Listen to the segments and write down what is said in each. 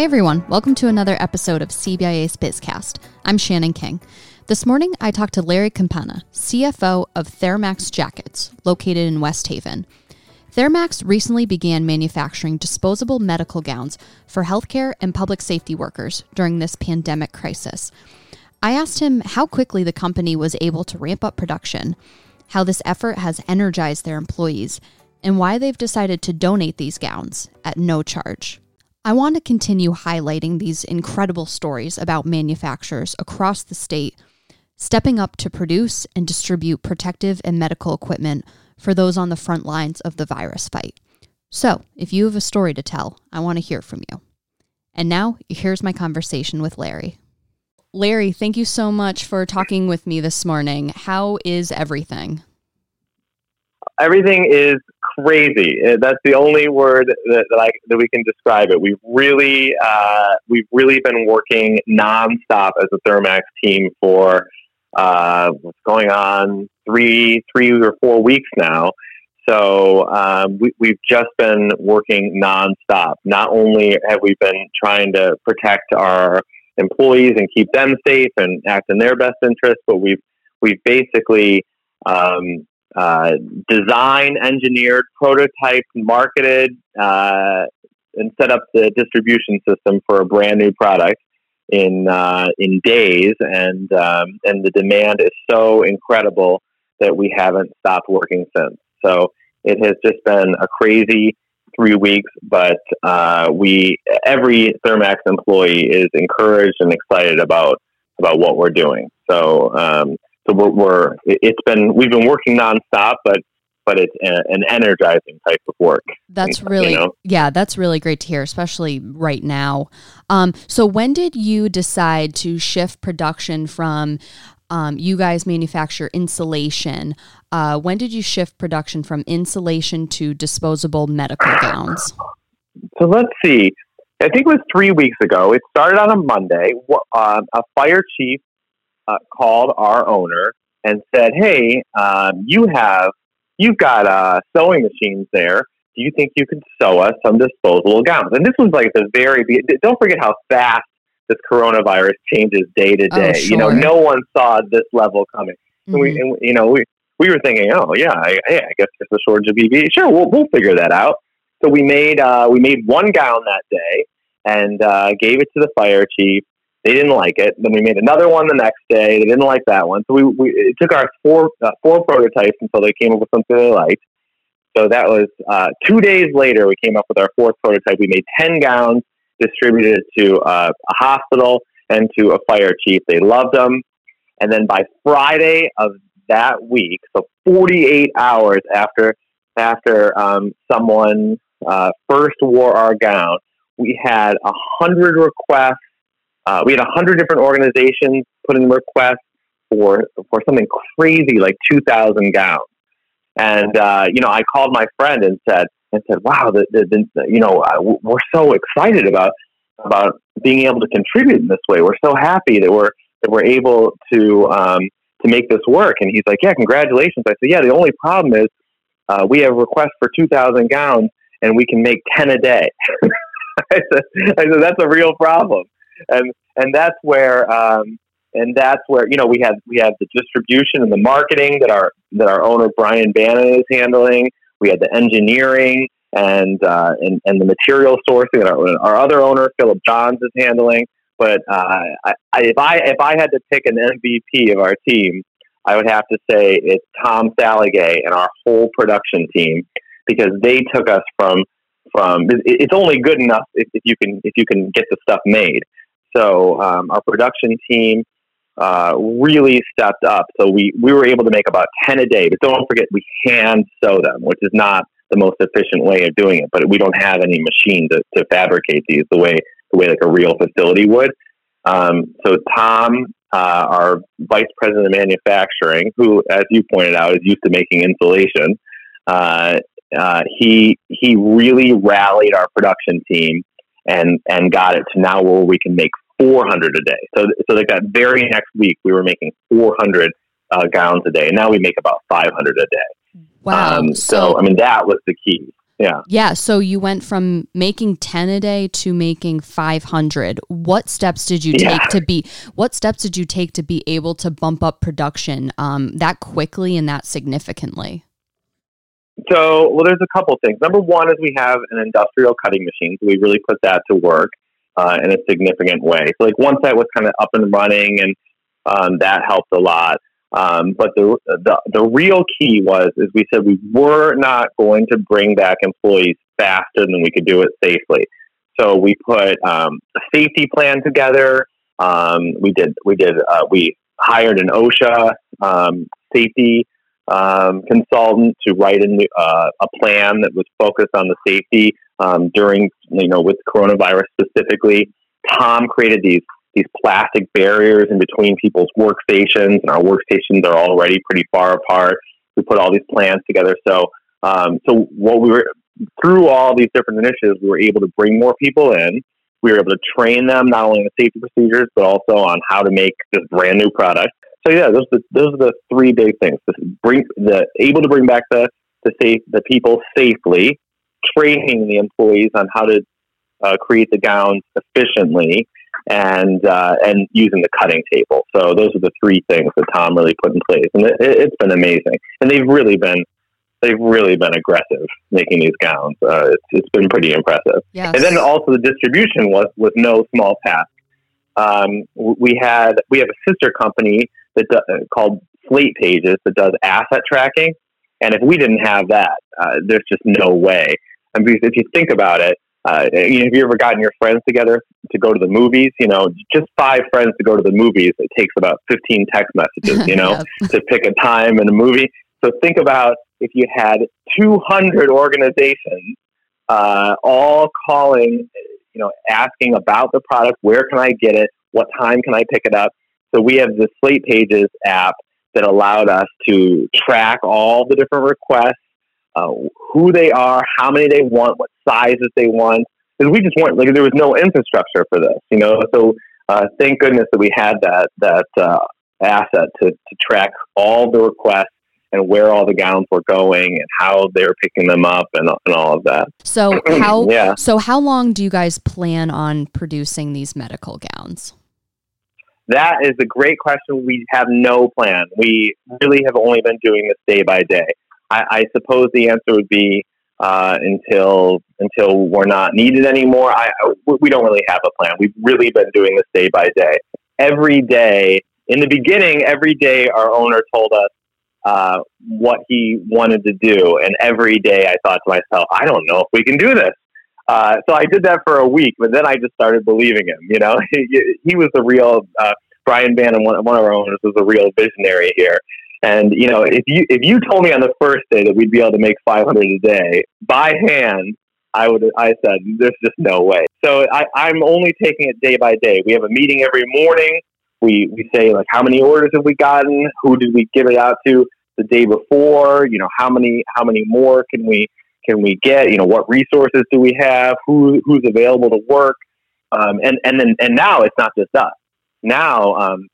Hey everyone, welcome to another episode of CBIA's Bizcast. I'm Shannon King. This morning I talked to Larry Campana, CFO of Thermax Jackets, located in West Haven. Thermax recently began manufacturing disposable medical gowns for healthcare and public safety workers during this pandemic crisis. I asked him how quickly the company was able to ramp up production, how this effort has energized their employees, and why they've decided to donate these gowns at no charge. I want to continue highlighting these incredible stories about manufacturers across the state stepping up to produce and distribute protective and medical equipment for those on the front lines of the virus fight. So, if you have a story to tell, I want to hear from you. And now, here's my conversation with Larry. Larry, thank you so much for talking with me this morning. How is everything? Everything is crazy. Uh, that's the only word that, that, I, that we can describe it. We've really, uh, we've really been working nonstop as a Thermax team for uh, what's going on three, three or four weeks now. So um, we, we've just been working nonstop. Not only have we been trying to protect our employees and keep them safe and act in their best interest, but we've we've basically um, uh, designed, engineered, prototyped, marketed, uh, and set up the distribution system for a brand new product in uh, in days, and um, and the demand is so incredible that we haven't stopped working since. So it has just been a crazy three weeks, but uh, we every Thermax employee is encouraged and excited about about what we're doing. So um, so we're, we're, it's been we've been working nonstop, but but it's an energizing type of work. That's really you know? yeah, that's really great to hear, especially right now. Um, so when did you decide to shift production from um, you guys manufacture insulation. Uh, when did you shift production from insulation to disposable medical gowns? So let's see. I think it was three weeks ago. It started on a Monday. Uh, a fire chief uh, called our owner and said, "Hey, um, you have you've got uh, sewing machines there. Do you think you could sew us some disposable gowns?" And this was like the very don't forget how fast this coronavirus changes day to oh, day. Oh, sure. You know, no one saw this level coming. Mm-hmm. And we, and, you know, we we were thinking, oh yeah, I, yeah, I guess there's a shortage of PPE. Sure, we'll we'll figure that out. So we made uh, we made one gown that day and uh, gave it to the fire chief. They didn't like it. Then we made another one the next day. They didn't like that one. So we, we it took our four uh, four prototypes until they came up with something they liked. So that was uh, two days later. We came up with our fourth prototype. We made ten gowns, distributed it to uh, a hospital and to a fire chief. They loved them. And then by Friday of that week, so 48 hours after after um, someone uh, first wore our gown, we had a hundred requests uh, we had a hundred different organizations putting requests for for something crazy like two thousand gowns. And uh, you know, I called my friend and said and said, "Wow, the, the, the, you know, uh, we're so excited about about being able to contribute in this way. We're so happy that we're that we're able to um, to make this work." And he's like, "Yeah, congratulations." I said, "Yeah, the only problem is uh, we have requests for two thousand gowns, and we can make ten a day." I, said, I said, "That's a real problem." And and that's where um, and that's where you know we have we have the distribution and the marketing that our that our owner Brian Bannon is handling. We had the engineering and uh, and and the material sourcing that our, our other owner Philip Johns is handling. But uh, I, if I if I had to pick an MVP of our team, I would have to say it's Tom Saligay and our whole production team because they took us from from it's only good enough if, if you can if you can get the stuff made. So um, our production team uh, really stepped up. So we, we were able to make about 10 a day. But don't forget, we hand sew them, which is not the most efficient way of doing it. But we don't have any machine to, to fabricate these the way the way like a real facility would. Um, so Tom, uh, our vice president of manufacturing, who, as you pointed out, is used to making insulation, uh, uh, he he really rallied our production team and and got it to now where we can make 400 a day. So so like that very next week we were making 400 uh, gowns a day, and now we make about 500 a day. Wow! Um, so, so, I mean that was the key. Yeah. Yeah. So you went from making 10 a day to making 500. What steps did you take Yeah. to be, what steps did you take to be able to bump up production um, that quickly and that significantly? So, well, there's a couple things. Number one is we have an industrial cutting machine, so we really put that to work uh, in a significant way. So, like once that was kind of up and running, and um, that helped a lot. Um, but the, the the real key was, is we said we were not going to bring back employees faster than we could do it safely. So we put um, a safety plan together. Um, we did we did uh, we hired an OSHA um, safety um, consultant to write new, uh, a plan that was focused on the safety um, during, you know, with coronavirus specifically. Tom created these these plastic barriers in between people's workstations, and our workstations are already pretty far apart. We put all these plans together. So, um, so what we were through all these different initiatives, we were able to bring more people in. We were able to train them not only in the safety procedures, but also on how to make this brand new product. So yeah, those are the, those are the three big things: This bring the able to bring back the the safe the people safely, training the employees on how to uh, create the gowns efficiently, and uh, and using the cutting table. So those are the three things that Tom really put in place, and it, it's been amazing. And they've really been they've really been aggressive making these gowns. Uh, it's, it's been pretty impressive. Yes. And then also the distribution was was no small task. Um, we had we have a sister company that do, uh, called Slate Pages that does asset tracking, and if we didn't have that, uh, there's just no way. And because if you think about it, uh, you know, have you ever gotten your friends together to go to the movies? You know, just five friends to go to the movies. It takes about 15 text messages. You know, Yep. to pick a time and a movie. So think about if you had 200 organizations uh, all calling, you know, asking about the product, where can I get it, what time can I pick it up. So we have the Slate Pages app that allowed us to track all the different requests, uh, who they are, how many they want, what sizes they want. Because we just weren't like there was no infrastructure for this, you know. So uh, thank goodness that we had that that uh, asset to, to track all the requests and where all the gowns were going and how they were picking them up and, and all of that. So how Yeah. so how long do you guys plan on producing these medical gowns? That is a great question. We have no plan. We really have only been doing this day by day. I, I suppose the answer would be uh, until until we're not needed anymore. I, we don't really have a plan. We've really been doing this day by day. Every day, in the beginning, every day our owner told us uh, what he wanted to do, and every day I thought to myself, I don't know if we can do this. Uh, so I did that for a week, but then I just started believing him. You know, he, he was the real uh, Brian Bannon, one, one of our owners, was a real visionary here. And you know, if you if you told me on the first day that we'd be able to make 500 a day by hand, I would I said there's just no way. So I, I'm only taking it day by day. We have a meeting every morning. We we say like how many orders have we gotten? Who did we give it out to the day before? You know, how many how many more can we can we get? You know, what resources do we have? Who who's available to work? Um, and and then and now it's not just us. Now um,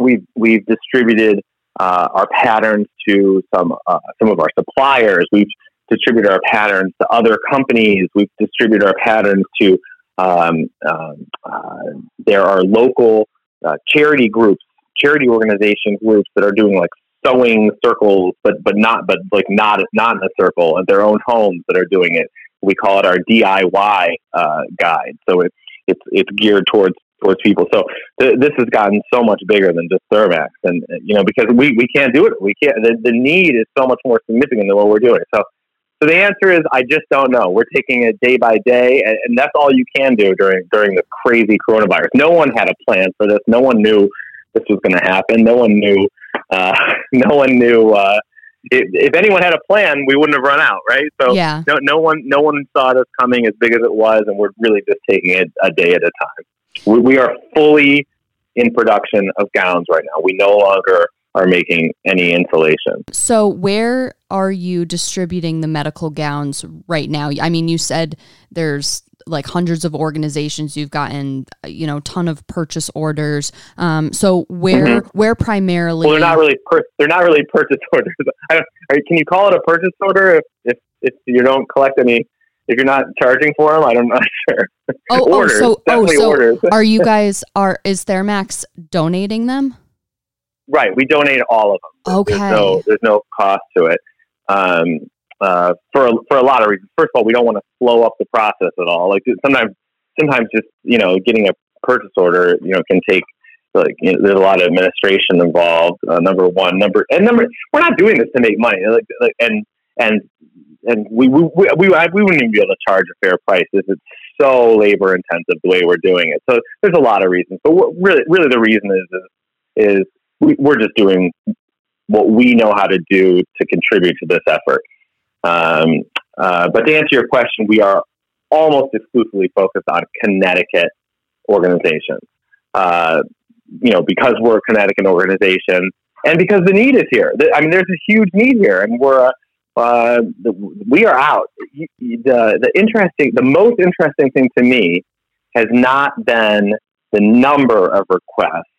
we've we've distributed uh, our patterns to some uh, some of our suppliers. We've distributed our patterns to other companies. We've distributed our patterns to um, um, uh, there are local uh, charity groups, charity organization groups that are doing like sewing circles, but but not but like not not in a circle at their own homes that are doing it. We call it our DIY uh, guide. So it's it's it's geared towards towards people. So th- this has gotten so much bigger than just Thermax, and you know because we, we can't do it. We can't. The, the need is so much more significant than what we're doing. So so the answer is I just don't know. We're taking it day by day, and, and that's all you can do during during this crazy coronavirus. No one had a plan for this. No one knew this was going to happen. No one knew. Uh, no one knew. Uh, if, if anyone had a plan, we wouldn't have run out, right? So yeah. no, no one, no one saw this coming as big as it was, and we're really just taking it a day at a time. We, we are fully in production of gowns right now. We no longer are making any insulation. So where are you distributing the medical gowns right now? I mean, you said there's like hundreds of organizations you've gotten, you know, ton of purchase orders. Um, so where where primarily? Well, they're not really per- they're not really purchase orders. I don't, can you call it a purchase order if, if if you don't collect any, if you're not charging for them, I'm not sure. Oh, orders, oh, so oh, so orders. are you guys are is Thermax donating them? Right, we donate all of them. Okay. There's no, there's no cost to it. Um, uh, for for a lot of reasons. First of all, we don't want to slow up the process at all. Like sometimes, sometimes just you know getting a purchase order, you know, can take like you know, there's a lot of administration involved. Uh, number one, number and number, we're not doing this to make money. Like, like and and and we we, we we wouldn't even be able to charge a fair price. This it's so labor intensive the way we're doing it. So there's a lot of reasons, but really, really the reason is is, is we, we're just doing what we know how to do to contribute to this effort. Um, uh, but to answer your question, we are almost exclusively focused on Connecticut organizations. Uh, you know, because we're a Connecticut organization and because the need is here. I mean, there's a huge need here, and we're uh, we are out. The the interesting, the most interesting thing to me has not been the number of requests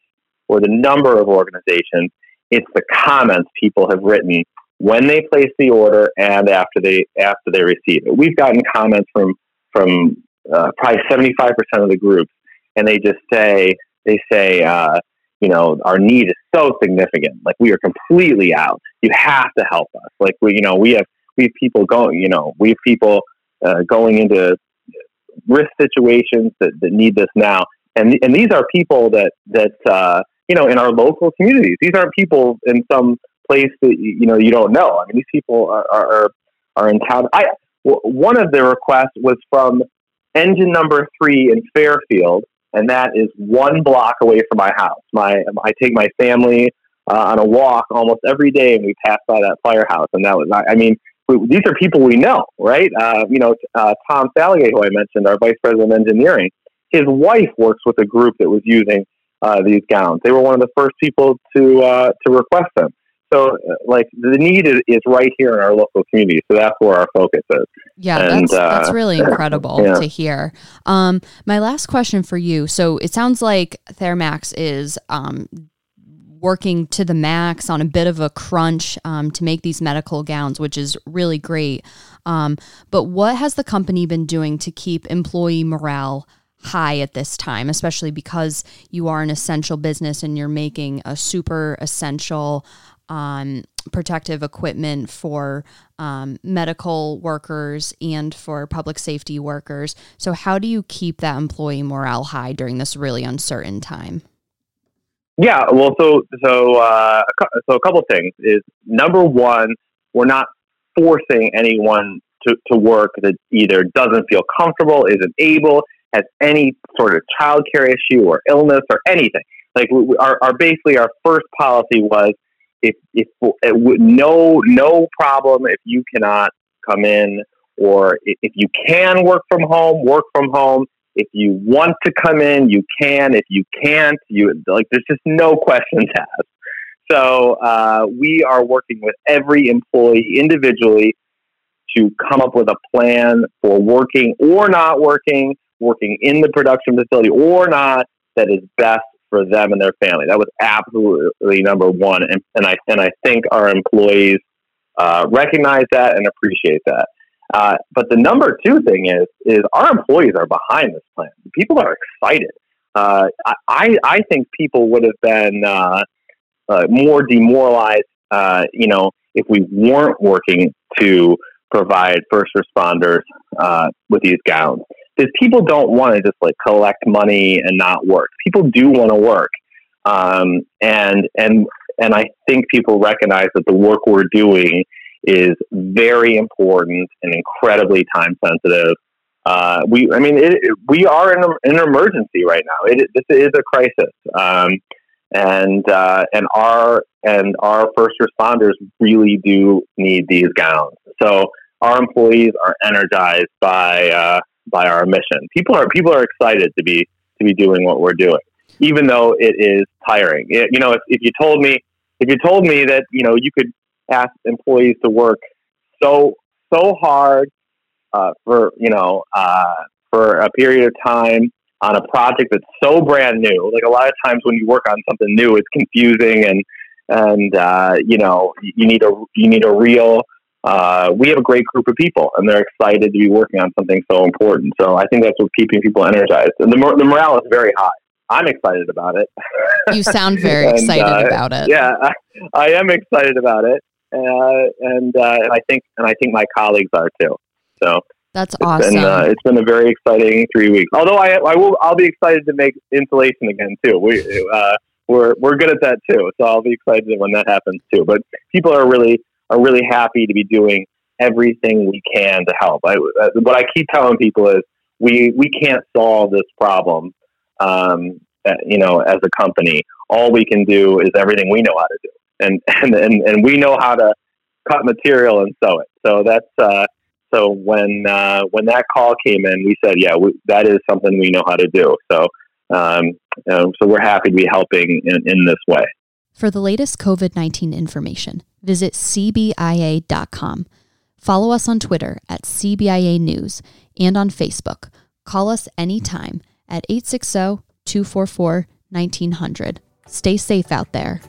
or the number of organizations. It's the comments people have written when they place the order and after they after they receive it. We've gotten comments from from uh, probably seventy five percent of the groups, and they just say they say uh, you know our need is so significant, like we are completely out. You have to help us. Like we you know we have we have people going you know we have people uh, going into risk situations that, that need this now, and and these are people that that uh, you know in our local communities. These aren't people in some place that you know you don't know. I mean, these people are are, are in town. I one of the requests was from engine number three in Fairfield, and that is one block away from my house. My I take my family uh, on a walk almost every day, and we pass by that firehouse. And that was I mean. these are people we know, right? Uh, you know, uh, Tom Saligay, who I mentioned, our vice president of engineering, his wife works with a group that was using uh, these gowns. They were one of the first people to uh, to request them. So, like, the need is, is right here in our local community. So that's where our focus is. Yeah, and, that's, uh, that's really incredible yeah. to hear. Um, my last question for you. So it sounds like Thermax is um, working to the max on a bit of a crunch um, to make these medical gowns, which is really great. Um, but what has the company been doing to keep employee morale high at this time, especially because you are an essential business and you're making a super essential um, protective equipment for um, medical workers and for public safety workers. So, how do you keep that employee morale high during this really uncertain time? Yeah, well, so so uh, so a couple things is number one, we're not forcing anyone to, to work that either doesn't feel comfortable, isn't able, has any sort of childcare issue or illness or anything. Like our, our basically our first policy was if if no no problem if you cannot come in or if you can work from home, work from home. If you want to come in, you can. If you can't, you like. There's just no questions asked. So uh, we are working with every employee individually to come up with a plan for working or not working, working in the production facility or not, that is best for them and their family. That was absolutely number one, and, and I and I think our employees uh, recognize that and appreciate that. Uh, but the number two thing is is our employees are behind this plan. People are excited. Uh, I I think people would have been uh, uh, more demoralized, uh, you know, if we weren't working to provide first responders with these gowns because people don't want to just like collect money and not work. People do want to work, um, and and and I think people recognize that the work we're doing is very important and incredibly time sensitive. Uh, we, I mean, it, we are in, a, in, an emergency right now. It, this is a crisis, um, and uh, and our and our first responders really do need these gowns. So our employees are energized by uh, by our mission. People are people are excited to be to be doing what we're doing, even though it is tiring. It, you know, if, if you told me if you told me that you know you could ask employees to work so so hard uh, for you know uh, for a period of time on a project that's so brand new. Like a lot of times when you work on something new, it's confusing and and uh, you know you need a you need a real uh, we have a great group of people, and they're excited to be working on something so important. So I think that's what's keeping people energized, and the, mor- the morale is very high. I'm excited about it. You sound very and, excited uh, about it. Yeah, I, I, am excited about it, uh, and uh, and I think and I think my colleagues are too. So that's awesome. Been, uh, it's been a very exciting three weeks. Although I I will I'll be excited to make insulation again too. We uh, we're we're good at that too, so I'll be excited when that happens too. But people are really are really happy to be doing everything we can to help. I, uh, what I keep telling people is we we can't solve this problem um, uh, you know, as a company, all we can do is everything we know how to do, and and and, and we know how to cut material and sew it. So that's uh, so when uh, when that call came in, we said, yeah, we, that is something we know how to do. So um, you so we're happy to be helping in, in this way. For the latest COVID nineteen information, visit cbia.com. Follow us on Twitter at CBIA News and on Facebook. Call us anytime at 860 244 1900. Stay safe out there.